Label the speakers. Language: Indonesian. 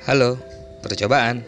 Speaker 1: Halo, percobaan.